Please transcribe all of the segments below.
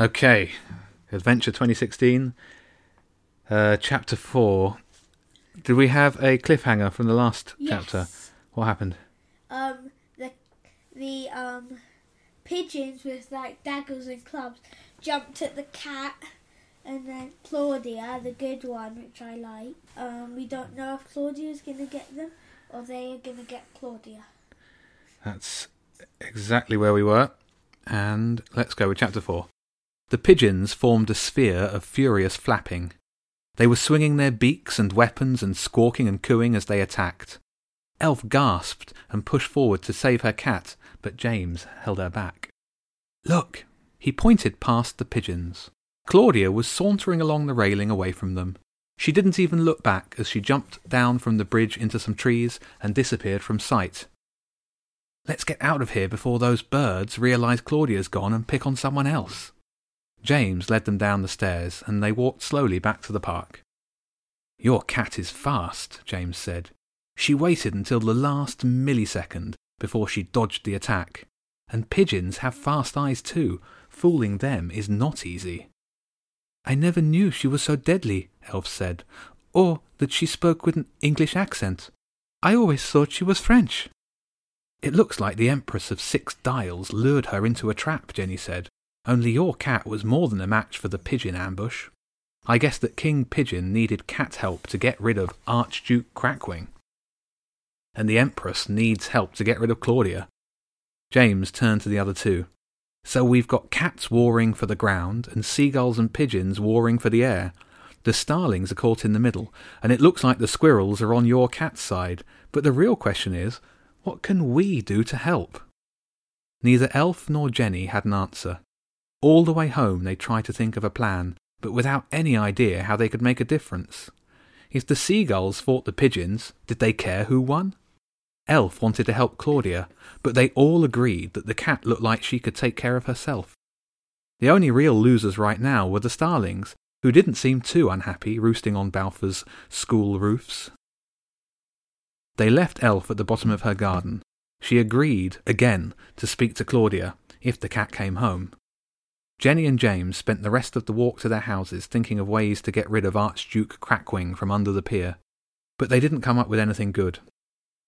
Okay, Adventure 2016, uh, Chapter 4. Did we have a cliffhanger from the last chapter? Yes. What happened? Um, the the um pigeons with like daggers and clubs jumped at the cat, and then Claudia, the good one, which I like. Um, we don't know if Claudia's gonna get them or they are gonna get Claudia. That's exactly where we were. And let's go with Chapter 4. The pigeons formed a sphere of furious flapping. They were swinging their beaks and weapons and squawking and cooing as they attacked. Elf gasped and pushed forward to save her cat, but James held her back. Look! He pointed past the pigeons. Claudia was sauntering along the railing away from them. She didn't even look back as she jumped down from the bridge into some trees and disappeared from sight. Let's get out of here before those birds realize Claudia's gone and pick on someone else. James led them down the stairs, and they walked slowly back to the park. Your cat is fast, James said. She waited until the last millisecond before she dodged the attack. And pigeons have fast eyes too. Fooling them is not easy. I never knew she was so deadly, Elf said, or that she spoke with an English accent. I always thought she was French. It looks like the Empress of Six Dials lured her into a trap, Jenny said. Only your cat was more than a match for the pigeon ambush. I guess that King Pigeon needed cat help to get rid of Archduke Crackwing. And the Empress needs help to get rid of Claudia. James turned to the other two. So we've got cats warring for the ground and seagulls and pigeons warring for the air. The starlings are caught in the middle, and it looks like the squirrels are on your cat's side. But the real question is, what can we do to help? Neither Elf nor Jenny had an answer. All the way home they tried to think of a plan, but without any idea how they could make a difference. If the seagulls fought the pigeons, did they care who won? Elf wanted to help Claudia, but they all agreed that the cat looked like she could take care of herself. The only real losers right now were the starlings, who didn't seem too unhappy roosting on Balfour's school roofs. They left Elf at the bottom of her garden. She agreed, again, to speak to Claudia if the cat came home. Jenny and James spent the rest of the walk to their houses thinking of ways to get rid of Archduke Crackwing from under the pier, but they didn't come up with anything good.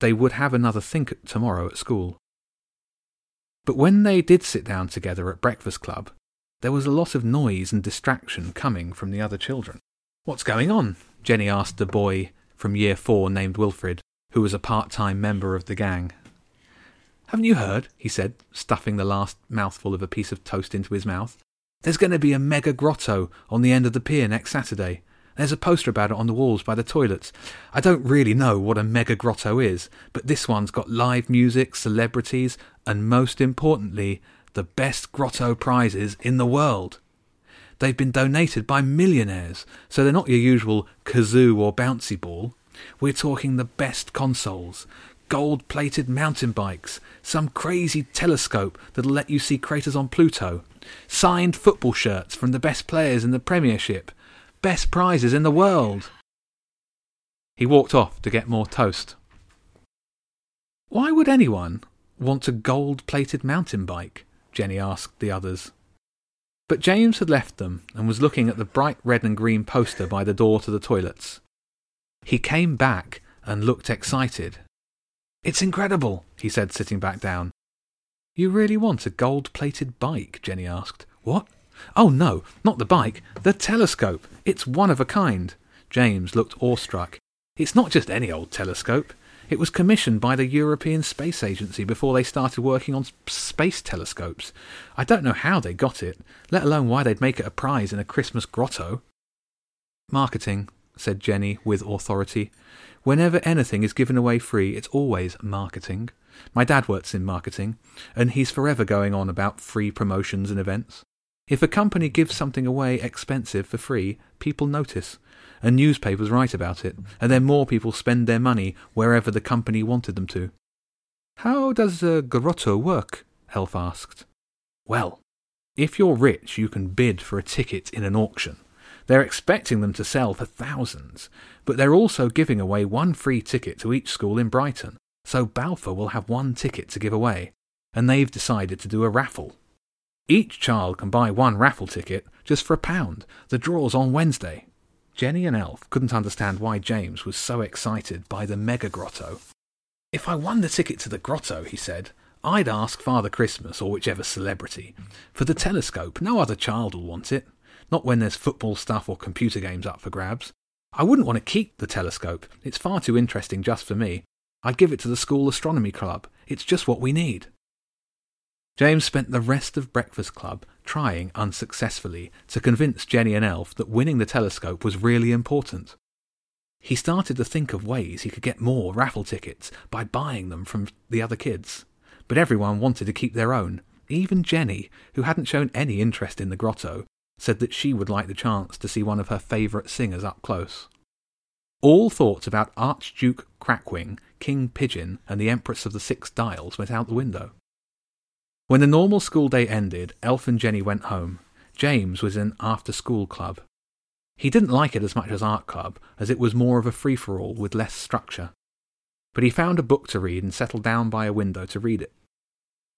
They would have another think tomorrow at school. But when they did sit down together at breakfast club, there was a lot of noise and distraction coming from the other children. What's going on? Jenny asked a boy from year four named Wilfred, who was a part time member of the gang. Haven't you heard? he said, stuffing the last mouthful of a piece of toast into his mouth. There's going to be a mega grotto on the end of the pier next Saturday. There's a poster about it on the walls by the toilets. I don't really know what a mega grotto is, but this one's got live music, celebrities, and most importantly, the best grotto prizes in the world. They've been donated by millionaires, so they're not your usual kazoo or bouncy ball. We're talking the best consoles, gold plated mountain bikes, some crazy telescope that'll let you see craters on Pluto, signed football shirts from the best players in the Premiership, best prizes in the world. He walked off to get more toast. Why would anyone want a gold plated mountain bike? Jenny asked the others. But James had left them and was looking at the bright red and green poster by the door to the toilets. He came back and looked excited. It's incredible, he said, sitting back down. You really want a gold plated bike? Jenny asked. What? Oh, no, not the bike, the telescope. It's one of a kind. James looked awestruck. It's not just any old telescope. It was commissioned by the European Space Agency before they started working on space telescopes. I don't know how they got it, let alone why they'd make it a prize in a Christmas grotto. Marketing, said Jenny with authority. Whenever anything is given away free, it's always marketing. My dad works in marketing, and he's forever going on about free promotions and events. If a company gives something away expensive for free, people notice, and newspapers write about it, and then more people spend their money wherever the company wanted them to. How does uh, a grotto work? Elf asked. Well, if you're rich, you can bid for a ticket in an auction. They're expecting them to sell for thousands, but they're also giving away one free ticket to each school in Brighton, so Balfour will have one ticket to give away, and they've decided to do a raffle. Each child can buy one raffle ticket just for a pound. The draw's on Wednesday. Jenny and Elf couldn't understand why James was so excited by the mega grotto. If I won the ticket to the grotto, he said, I'd ask Father Christmas or whichever celebrity for the telescope. No other child will want it. Not when there's football stuff or computer games up for grabs. I wouldn't want to keep the telescope. It's far too interesting just for me. I'd give it to the school astronomy club. It's just what we need. James spent the rest of Breakfast Club trying unsuccessfully to convince Jenny and Elf that winning the telescope was really important. He started to think of ways he could get more raffle tickets by buying them from the other kids, but everyone wanted to keep their own. Even Jenny, who hadn't shown any interest in the grotto, said that she would like the chance to see one of her favourite singers up close. All thoughts about Archduke Crackwing, King Pigeon, and the Empress of the Six Dials went out the window. When the normal school day ended, Elf and Jenny went home. James was in after school club. He didn't like it as much as art club, as it was more of a free for all with less structure. But he found a book to read and settled down by a window to read it.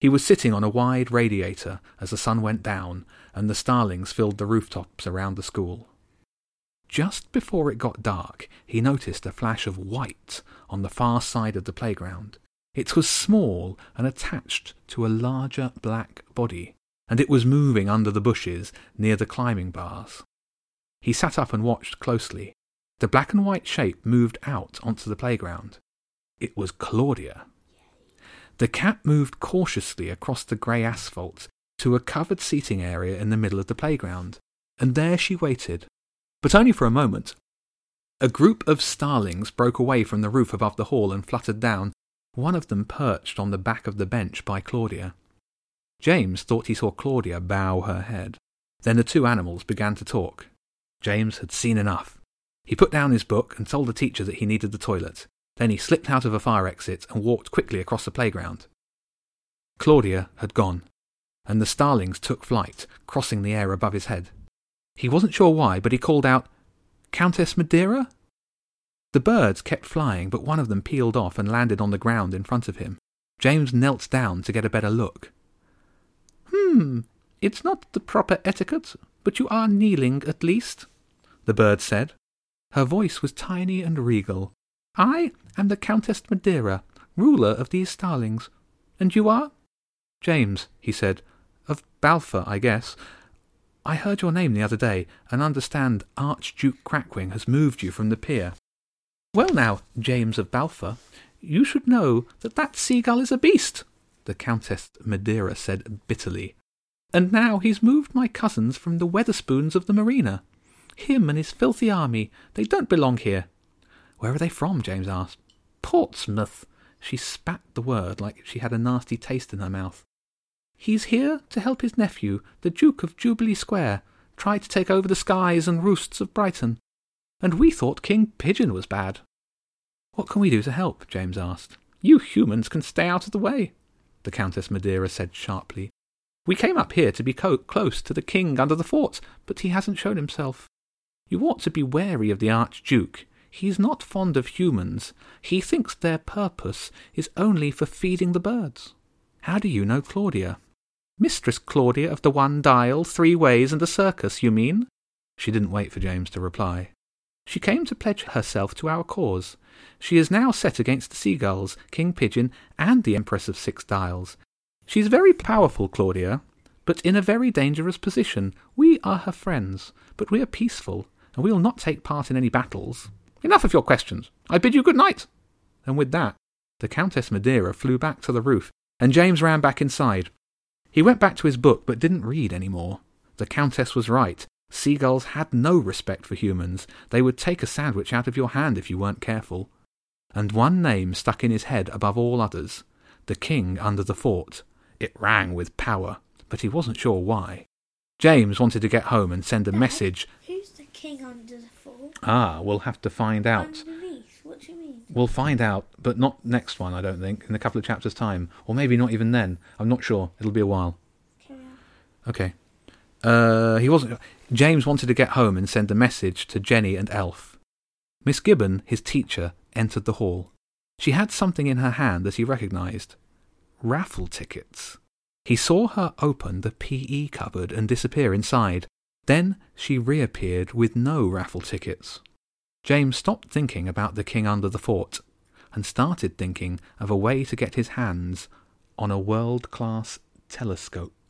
He was sitting on a wide radiator as the sun went down and the starlings filled the rooftops around the school. Just before it got dark, he noticed a flash of white on the far side of the playground. It was small and attached to a larger black body, and it was moving under the bushes near the climbing bars. He sat up and watched closely. The black and white shape moved out onto the playground. It was Claudia. The cat moved cautiously across the grey asphalt to a covered seating area in the middle of the playground, and there she waited, but only for a moment. A group of starlings broke away from the roof above the hall and fluttered down, one of them perched on the back of the bench by Claudia. James thought he saw Claudia bow her head. Then the two animals began to talk. James had seen enough. He put down his book and told the teacher that he needed the toilet. Then he slipped out of a fire exit and walked quickly across the playground. Claudia had gone, and the starlings took flight, crossing the air above his head. He wasn't sure why, but he called out, Countess Madeira? The birds kept flying, but one of them peeled off and landed on the ground in front of him. James knelt down to get a better look. Hmm, it's not the proper etiquette, but you are kneeling at least, the bird said. Her voice was tiny and regal. I am the Countess Madeira, ruler of these starlings. And you are? James, he said. Of Balfour, I guess. I heard your name the other day, and understand Archduke Crackwing has moved you from the pier. Well now, James of Balfour, you should know that that seagull is a beast, the Countess Madeira said bitterly. And now he's moved my cousins from the Wetherspoons of the marina. Him and his filthy army, they don't belong here. Where are they from? James asked. Portsmouth. She spat the word like she had a nasty taste in her mouth. He's here to help his nephew, the Duke of Jubilee Square, try to take over the skies and roosts of Brighton and we thought King Pigeon was bad. What can we do to help? James asked. You humans can stay out of the way, the Countess Madeira said sharply. We came up here to be co- close to the king under the fort, but he hasn't shown himself. You ought to be wary of the Archduke. He's not fond of humans. He thinks their purpose is only for feeding the birds. How do you know Claudia? Mistress Claudia of the One Dial, Three Ways, and the Circus, you mean? She didn't wait for James to reply. She came to pledge herself to our cause. She is now set against the seagulls, King Pigeon, and the Empress of Six Dials. She is very powerful, Claudia, but in a very dangerous position. We are her friends, but we are peaceful, and we will not take part in any battles. Enough of your questions. I bid you good night. And with that, the Countess Madeira flew back to the roof, and James ran back inside. He went back to his book, but didn't read any more. The Countess was right. Seagulls had no respect for humans. They would take a sandwich out of your hand if you weren't careful. And one name stuck in his head above all others the king under the fort. It rang with power, but he wasn't sure why. James wanted to get home and send a message. Who's the king under the fort? Ah, we'll have to find out. Underneath? What do you mean? We'll find out, but not next one, I don't think, in a couple of chapters' time. Or maybe not even then. I'm not sure. It'll be a while. On. Okay. Uh, he wasn't. James wanted to get home and send a message to Jenny and Elf. Miss Gibbon, his teacher, entered the hall. She had something in her hand that he recognized. Raffle tickets. He saw her open the PE cupboard and disappear inside. Then she reappeared with no raffle tickets. James stopped thinking about the king under the fort and started thinking of a way to get his hands on a world class telescope.